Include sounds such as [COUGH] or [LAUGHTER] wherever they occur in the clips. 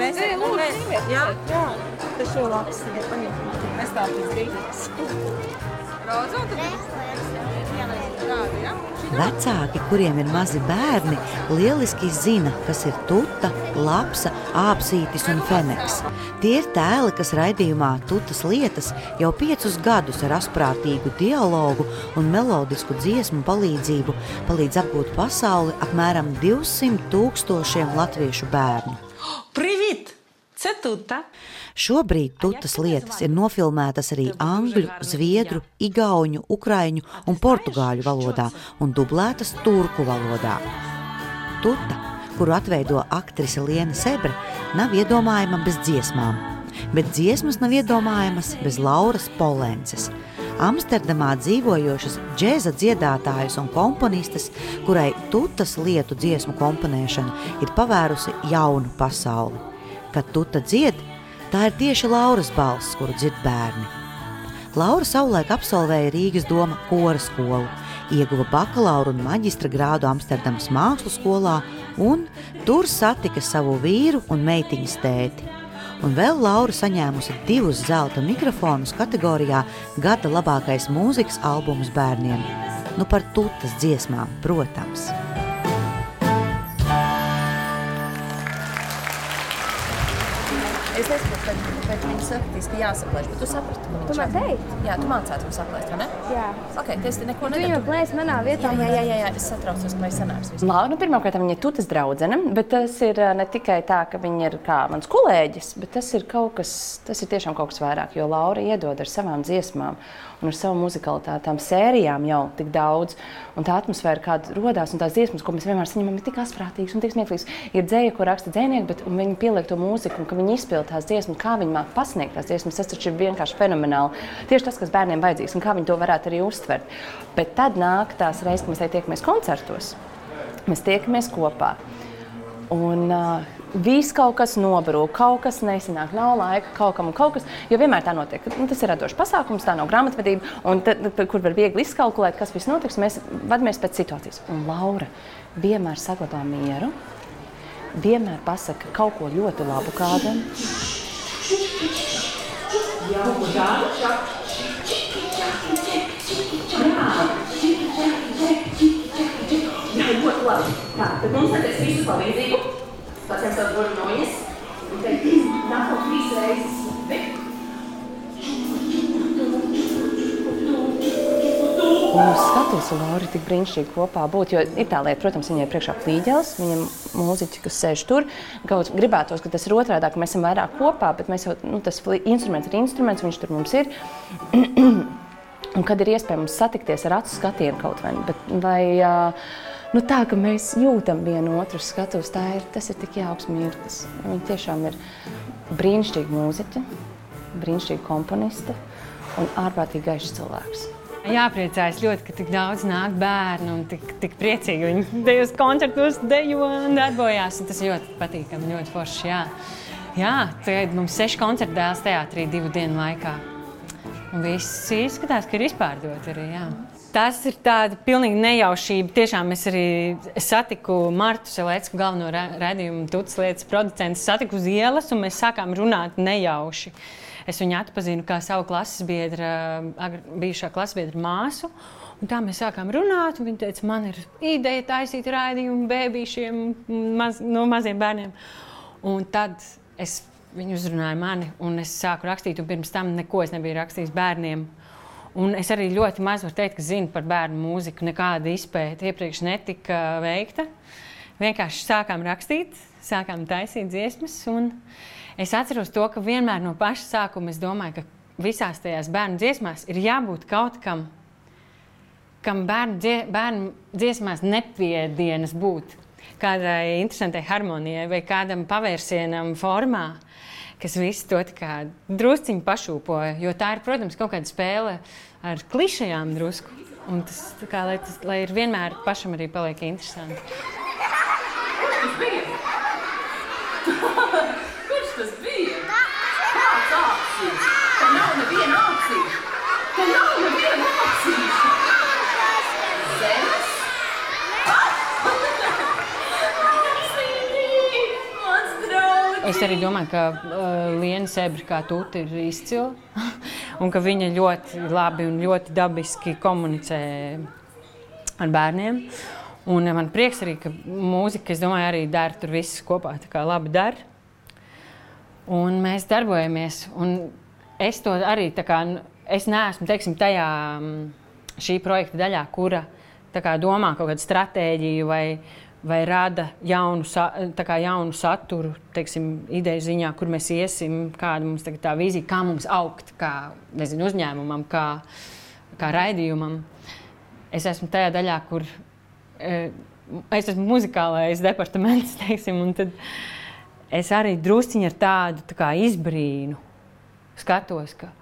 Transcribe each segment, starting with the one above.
Mēs jā, jā. Tas šo labs tagad paņem. Mēs tā pēc brīdīs. Roza, un tad tāda, jā? Vecāki, kuriem ir mazi bērni, lieliski zina, kas ir tuta, lapsa, āpsītis un feneks. Tie ir tēli, kas raidījumā tutas lietas jau piecus gadus ar asprātīgu dialogu un melodisku dziesmu palīdzību palīdz apgūt pasauli apmēram 200 tūkstošiem latviešu bērnu. Pri Cetuta. Šobrīd tutas lietas ir nofilmētas arī angļu, zviedru, igauņu, ukraiņu un portugāļu valodā un dublētas turku valodā. Tuta, kuru atveido aktrise Liena Sebra, nav iedomājama bez dziesmām, bet dziesmas nav iedomājamas bez Lauras Polences. Amsterdamā dzīvojošas džēza dziedātājas un komponistes, kurai tutas lietu dziesmu komponēšana ir pavērusi jaunu pasauli. Kad tuta dzied, tā ir tieši Lauras balss, kuru dzird bērni. Laura savulaik absolvēja Rīgas doma kora skolu, ieguva bakalaura un maģistra grādu Amsterdamas mākslu skolā un tur satika savu vīru un meitiņas tēti. Un vēl Laura saņēmusi divus zelta mikrofonus kategorijā Gada labākais mūzikas albums bērniem. Nu par tutas dziesmām, protams. Es nesaprotu, bet, bet viņi sakīs, ka jāsaplēš, bet tu saprati, ka Tu man teici? Jā, tu mācātu mums saplēst, vai ne? Jā. Ok, tas te neko nedaru. plēsi manā vietā. Jā, jā, jā, jā, jā, es satraucos, ka vai sanāks. Laura, nu, pirmkārt, viņa ir tutas draudzene, bet tas ir ā, ne tikai tā, ka viņa ir kā mans kolēģis, bet tas ir kaut kas, tas ir tiešām kaut kas vairāk, jo Laura iedod ar savām dziesmām un ar savu muzikalitātām sērijām jau tik daudz, un tā atmosfēra, kāda rodās, un tās dziesmas, ko mēs vienmēr saņemam, ir tik asprātīgas un tik smieklīgas. Ir dzēja, ko raksta dzējnieki, bet viņi pieliek to mūziku, un ka viņi izpild tās dziesmas, kā viņi māk pasniegt tās dziesmas, tas taču ir vienkārši fenomenāli. Tieši tas, kas bērniem vajadzīgs, un kā viņi to varētu arī uztvert. Bet tad nāk tās reizes, kad mēs tiekamies koncertos. Mēs tiekamies kopā. Un uh, viss kaut kas nobrūk, kaut kas nesanāk, nav laika kaut kam un kaut kas. Jo vienmēr tā notiek. Nu, tas ir radošs pasākums, tā nav grāmatvedība, un tad, kur var viegli izkalkulēt, kas viss notiks. Mēs vadāmies pēc situācijas. Un Laura vienmēr saglabā mieru, vienmēr pasaka kaut ko ļoti labu kādam. Un uz skatuves Laura ir tik brīnišķīgi kopā būt. Jo ir tā lieta, protams, viņai priekšā plīģelis, viņam mūziķi, kas sēž tur. Kaut gribētos, ka tas ir otrādi, ka mēs esam vairāk kopā, bet mēs jau, nu, tas instruments ir instruments, viņš tur mums ir. [CLEARS THROAT] Un kad ir iespējams satikties ar acu skatienu kaut vai, bet, vai nu, tā, ka mēs jūtam vienu otru skatuves, tā ir, tas ir tik jauks mirklis. Viņa tiešām ir brīnišķīga mūziķa, brīnišķīga komponiste un ārprātīgi gaišs cilvēks. Jāpriecājas ļoti, ka tik daudz nāk bērnu un tik, tik priecīgi viņi tajos koncertos dejo un darbojās. Un tas ļoti patīkami, ļoti forši. Jā, jā tagad mums seši koncerti dēls teātrī divu dienu laikā. Un viss izskatās, ka ir izpārdot arī. Jā. Tas ir tāda pilnīga nejaušība. Tiešām es arī satiku Martu Selēcku, galveno ra- raidījumu tutas lietas producentu, satiku uz ielas, un mēs sākām runāt nejauši. Es viņu atpazinu kā savu klases biedru, bijušā klases biedra māsu. Un tā mēs sākām runāt. un Viņa teica, man ir ideja taisīt raidījumu bērniem, maz, no maziem bērniem. Un tad es, viņi uzrunāja mani, un es sāku rakstīt. un Pirms tam neko es nebiju rakstījis bērniem. Un es arī ļoti maz varu teikt, ka zinu par bērnu mūziku. Nekāda izpēta iepriekš netika veikta. Vienkārši sākām rakstīt, sākām taisīt dziesmas. Es atceros to, ka vienmēr no paša sākuma es domāju, ka visās tajās bērnu dziesmās ir jābūt kaut kam, kam bērnu, dzie, bērnu dziesmās nepiedienas būt. Kādai interesantai harmonijai vai kādam pavērsienam formā, kas visu to drusciņi pašūpoja. Jo tā ir, protams, kaut kāda spēle ar klišajām drusku. Un tas, kā, lai, tas, lai ir vienmēr pašam arī paliek interesanti. Kurš tas bija? Kāds āksīs? Te nav neviena āksīša. Te nav neviena āksīša. Zemes? Es arī domāju, ka uh, Liena Sebra kā tūta ir izcila [LAUGHS] un ka viņa ļoti labi un ļoti dabiski komunicē ar bērniem. Un man prieks arī, ka mūzika, es domāju, arī dara tur viss kopā, tā kā labi dara. Un mēs darbojamies, un es to arī tā kā, es neesmu, teiksim, tajā mm, šī projekta daļā, kura kā domā kaut kādu stratēģiju vai, vai rada jaunu, jaunu saturu, teiksim, ideju ziņā, kur mēs iesim, kāda mums tagad tā vīzija, kā mums augt, kā, nezinu, uzņēmumam, kā, kā raidījumam. Es esmu tajā daļā, kur eh, es esmu muzikālais departaments, [LAUGHS] teiksim, un tad es arī drusciņi ar tādu tā izbrīnu skatos, ka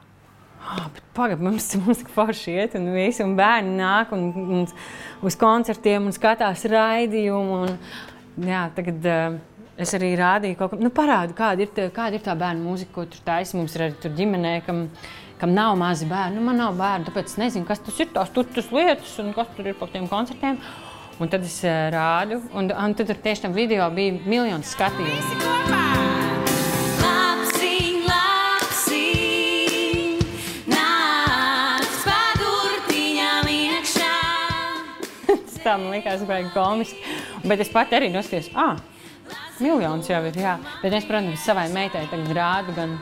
oh, pagaidi, mums [LAUGHS] tas mūzika forši iet, un visi un bērni nāk un, un uz koncertiem un skatās raidījumu. Un, jā, tagad uh, es arī rādīju ko, nu parādu, kāda ir, tā, kāda ir tā bērnu mūzika, ko tur taisa. Mums ir arī ģimenē, kam, kam nav mazi bērni. Nu, man nav bērni, tāpēc es nezinu, kas tas ir, tās tur tas lietas un kas tur ir pa tiem koncertiem. Un tad es uh, rādu, un, un tad tur tieši tam video bija miljons skatījumu. Tā man likās baigi komiski. Bet es pat arī noskatījos, ah, miljons jau ir, jā. Bet es, protams, savai meitai tagad rādu gan,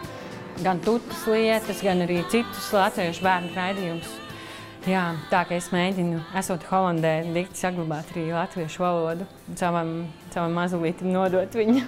gan tutas lietas, gan arī citus latviešu bērnu raidījumus. Jā, tā kā es mēģinu, esot Holandē, dikti saglabāt arī latviešu valodu savam, savam mazulītim nodot viņu.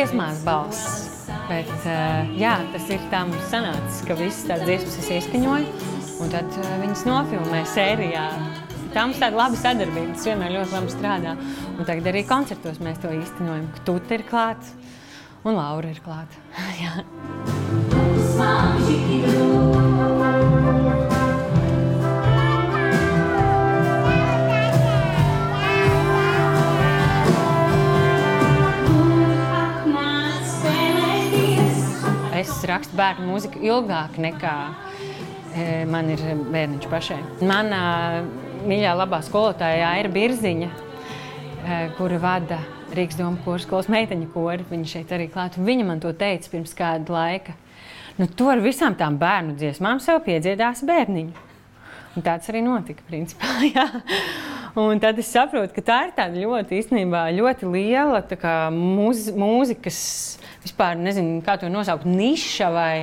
Dziesmās balss. Bet, uh, jā, tas ir tā mums sanācis, ka visas tās dziesmas es ieskaņoju, un tad uh, viņas nofilmē sērijā. Tā mums tāda laba sadarbība, tas vienmēr ļoti labi strādā. Un tagad arī koncertos mēs to īstenojam, ka Tuta ir klāta un Laura ir klāta. [LAUGHS] Jā. Nāc rakstu bērnu mūziku ilgāk nekā e, man ir bērniņš pašai. Manā mīļā labā skolotāja ir Birziņa, e, kura vada Rīgas domu kuru skolas meiteņu kori. Viņa šeit arī klāt. un Viņa man to teica pirms kāda laika. Nu, tu ar visām tām bērnu dziesmām sev piedziedāsi bērniņu. Un tāds arī notika, principā. [LAUGHS] jā. Un tad es saprotu, ka tā ir tāda ļoti, īstenībā, ļoti liela kā, mūz, mūzikas, vispār nezinu, kā to nosaukt, niša vai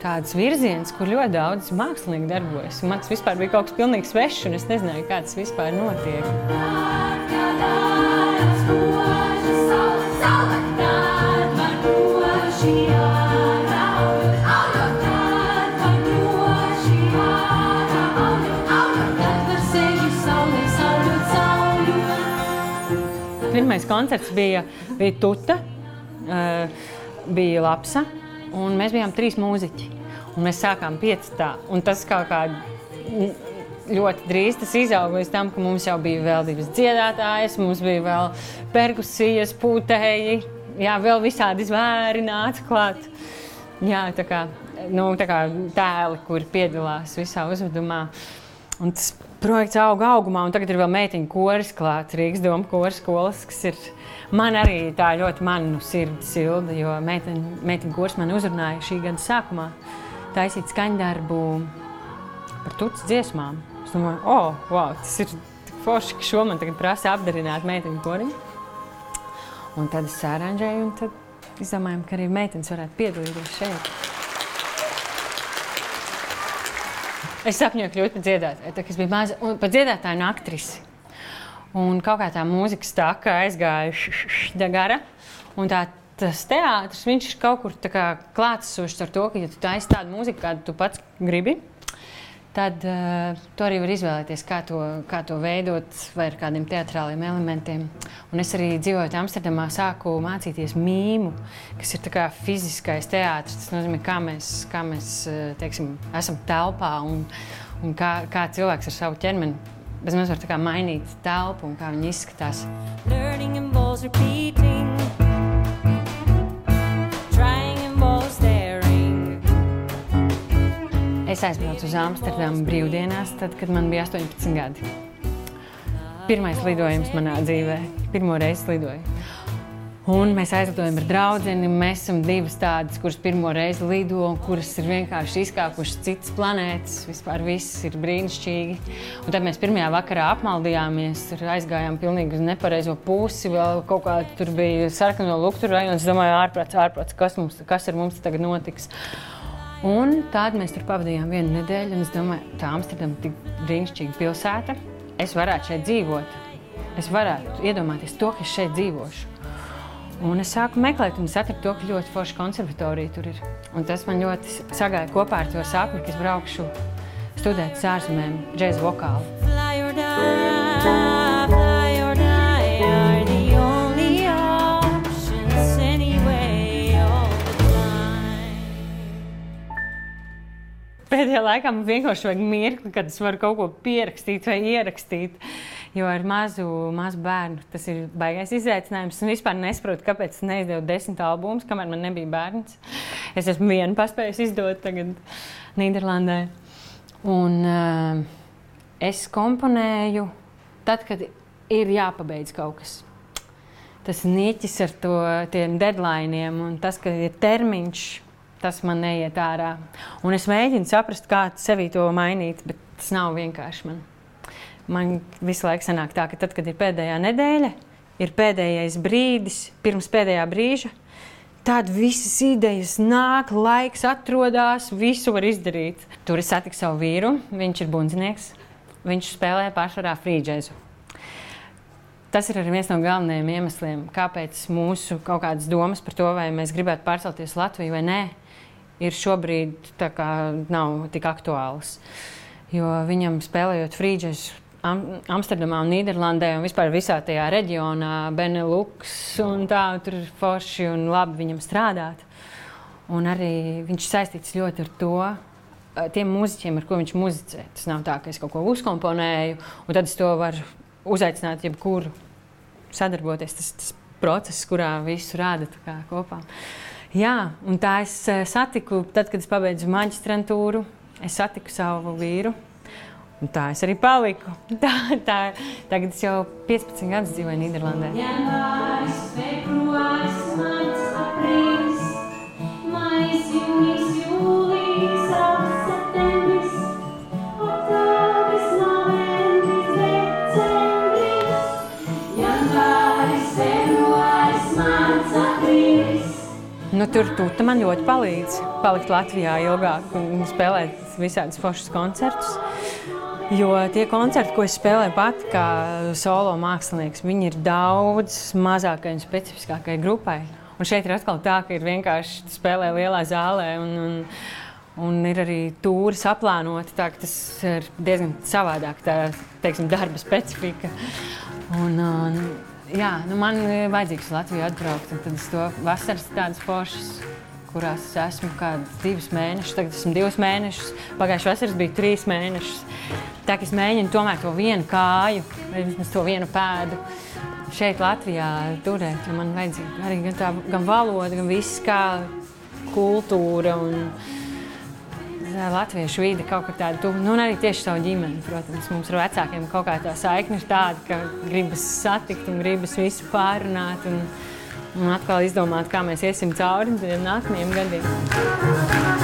tāds virziens, kur ļoti daudz mākslinieki darbojas. Man tas vispār bija kaut kas pilnīgi svešs, un es nezināju, kā tas vispār notiek. Pirmais koncerts bija, bija Tuta, uh, bija Lapsa, un mēs bijām trīs mūziķi. Un mēs sākām piecā. Tas kaut kā ļoti drīz tas izauga līdz tam, ka mums jau bija vēl divas dziedātājas, mums bija vēl perkusijas, pūtēji, jā, vēl visādi zvēri nāca klāt. Jā, tā kā, nu, tā kā tēli, kuri piedalās visā uzvedumā. Un tas projekts auga augumā, un tagad ir vēl meitiņu koris klāts, Rīgas doma koris skolas, kas ir man arī tā ļoti manu sirdi silda, jo meitiņu, meitiņu koris man uzrunāja šī gada sākumā taisīt skaņdarbu par tuts dziesmām. Es domāju, oh, wow, tas ir tik forši, ka šo man tagad prasa apdarināt meitiņu koriņu. Un tad es sāranžēju, un tad izdomājām, ka arī meitenes varētu piedalīties šeit. Es sapņoju kļūt par dziedātāju, tā, kas bija maza, un par dziedātāju un aktrise. Un kaut kā tā mūzikas taka aizgāja gara. Un tā, tas teātris, viņš ir kaut kur klātesošs ar to, ka, ja tu taisi tādu mūziku, kādu tu pats gribi, tad uh, to arī var izvēlēties, kā to, kā to veidot, vai ar kādiem teatrāliem elementiem. Un es arī dzīvojot Amsterdamā, sāku mācīties mīmu, kas ir fiziskais teātris. Tas nozīmē, kā mēs, kā mēs eh, teiksim, esam telpā un, un kā, kā cilvēks ar savu ķermeni bez mazliet var tā kā mainīt telpu un kā viņi izskatās. Learning involves repeating. Es aizbraucu uz Amsterdamu brīvdienās, tad, kad man bija 18 gadi. Pirmais lidojums manā dzīvē, pirmo reizi lidoju. Un mēs aizlidojam ar draugu. Mēs esam divas tādas, kuras pirmo reizi lido, un kuras ir vienkārši izkāpušas citas planētas. Vispār viss ir brīnišķīgi. Un tad mēs pirmajā vakarā apmaldījāmies, aizgājām pilnīgi uz nepareizo pusi. Vēl kaut kā tur bija sarkano luktu rajons. Es domāju, ārprāts, ārprāts, kas, mums, kas ar mums tagad notiks. Un tad mēs tur pavadījām vienu nedēļu, un es domāju, tā Amsterdama ir tik brīnišķīga pilsēta. Es varētu šeit dzīvot. Es varētu iedomāties to, ka es šeit dzīvošu. Un es sāku meklēt, un es atradu to, ka ļoti forša konservatorija tur ir. Un tas man ļoti sagāja kopā ar to sapni, ka es braukšu studēt uz ārzemēm, džēzu vokālu. Pēdējā laikā man vienkārši vajag mirkli, kad es varu kaut ko pierakstīt vai ierakstīt. Jo ar mazu, mazu bērnu tas ir baisais izaicinājums. Es vispār nesaprotu, kāpēc es neizdevu desmit albumus, kamēr man nebija bērns. Es esmu vienu paspējis izdot tagad Nīderlandē. Un uh, es komponēju tad, kad ir jāpabeidz kaut kas. Tas niķis ar to, tiem deadlineiem un tas, ka ir termiņš, tas man neiet ārā. Un es mēģinu saprast, kā sevi to mainīt, bet tas nav vienkārši man. Man visu laiku sanāk tā, ka tad, kad ir pēdējā nedēļa, ir pēdējais brīdis, pirms pēdējā brīža, tad visas idejas nāk, laiks atrodas, visu var izdarīt. Tur es satiku savu vīru, viņš ir bundzinieks, viņš spēlē pašvarā frīdžēzu. Tas ir arī viens no galvenajiem iemesliem, kāpēc mūsu kaut kādas domas par to, vai mēs gribētu pārcelties uz Latviju vai nē, ir šobrīd kā nav tik aktuāls. Jo viņam spēlējot frīdžēzu Am Amsterdamā un Nīderlandē un vispār visā tajā reģionā, Benelux un tā, tur ir forši un labi viņam strādāt. Un arī viņš saistīts ļoti ar to, tiem mūziķiem, ar ko viņš muzicē. Tas nav tā, ka es kaut ko uzkomponēju, un tad es to varu uzaicināt jebkuru sadarboties. Tas, tas process, kurā visu rāda kopā. Jā, un tā es eh, satiku, tad, kad es pabeidzu maģistrantūru, es satiku savu vīru. Un tā es arī paliku. [LAUGHS] Tā, tā, tagad es jau 15 gadus dzīvoju Nīderlandē. Janvāris, Nu, tur tur man ļoti palīdz palikt Latvijā ilgāk un spēlēt visādus foršus koncertus. Jo tie koncerti, ko es spēlēju pati kā solo mākslinieks, viņi ir daudz mazākai un specifiskākai grupai. Un šeit ir atkal tā, ka ir vienkārši spēlē lielā zālē. Un, un, Un ir arī tūri saplānoti, tā ka tas ir diezgan savādāk, tā teiksim, darba specifika. Un, un, jā, nu man ir vajadzīgs Latviju atbraukt, tad es to vasaras tādas foršas, kurās es esmu kādus divus mēnešus, tagad esmu divus mēnešus, pagājušajā vasaras bija trīs mēnešus. Tā kā es mēģinu tomēr to vienu kāju, vai vismaz to vienu pēdu šeit Latvijā turēt, man vajadzīga arī gan tā, gan valoda, gan viss kā kultūra un latviešu vide kaut kā tāda tuva. Nu, un arī tieši savu ģimeni, protams. Mums ar vecākiem kaut kā tā saikne ir tāda, ka gribas satikt un gribas visu pārunāt un, un atkal izdomāt, kā mēs iesim cauri tiem nākamajiem gadiem.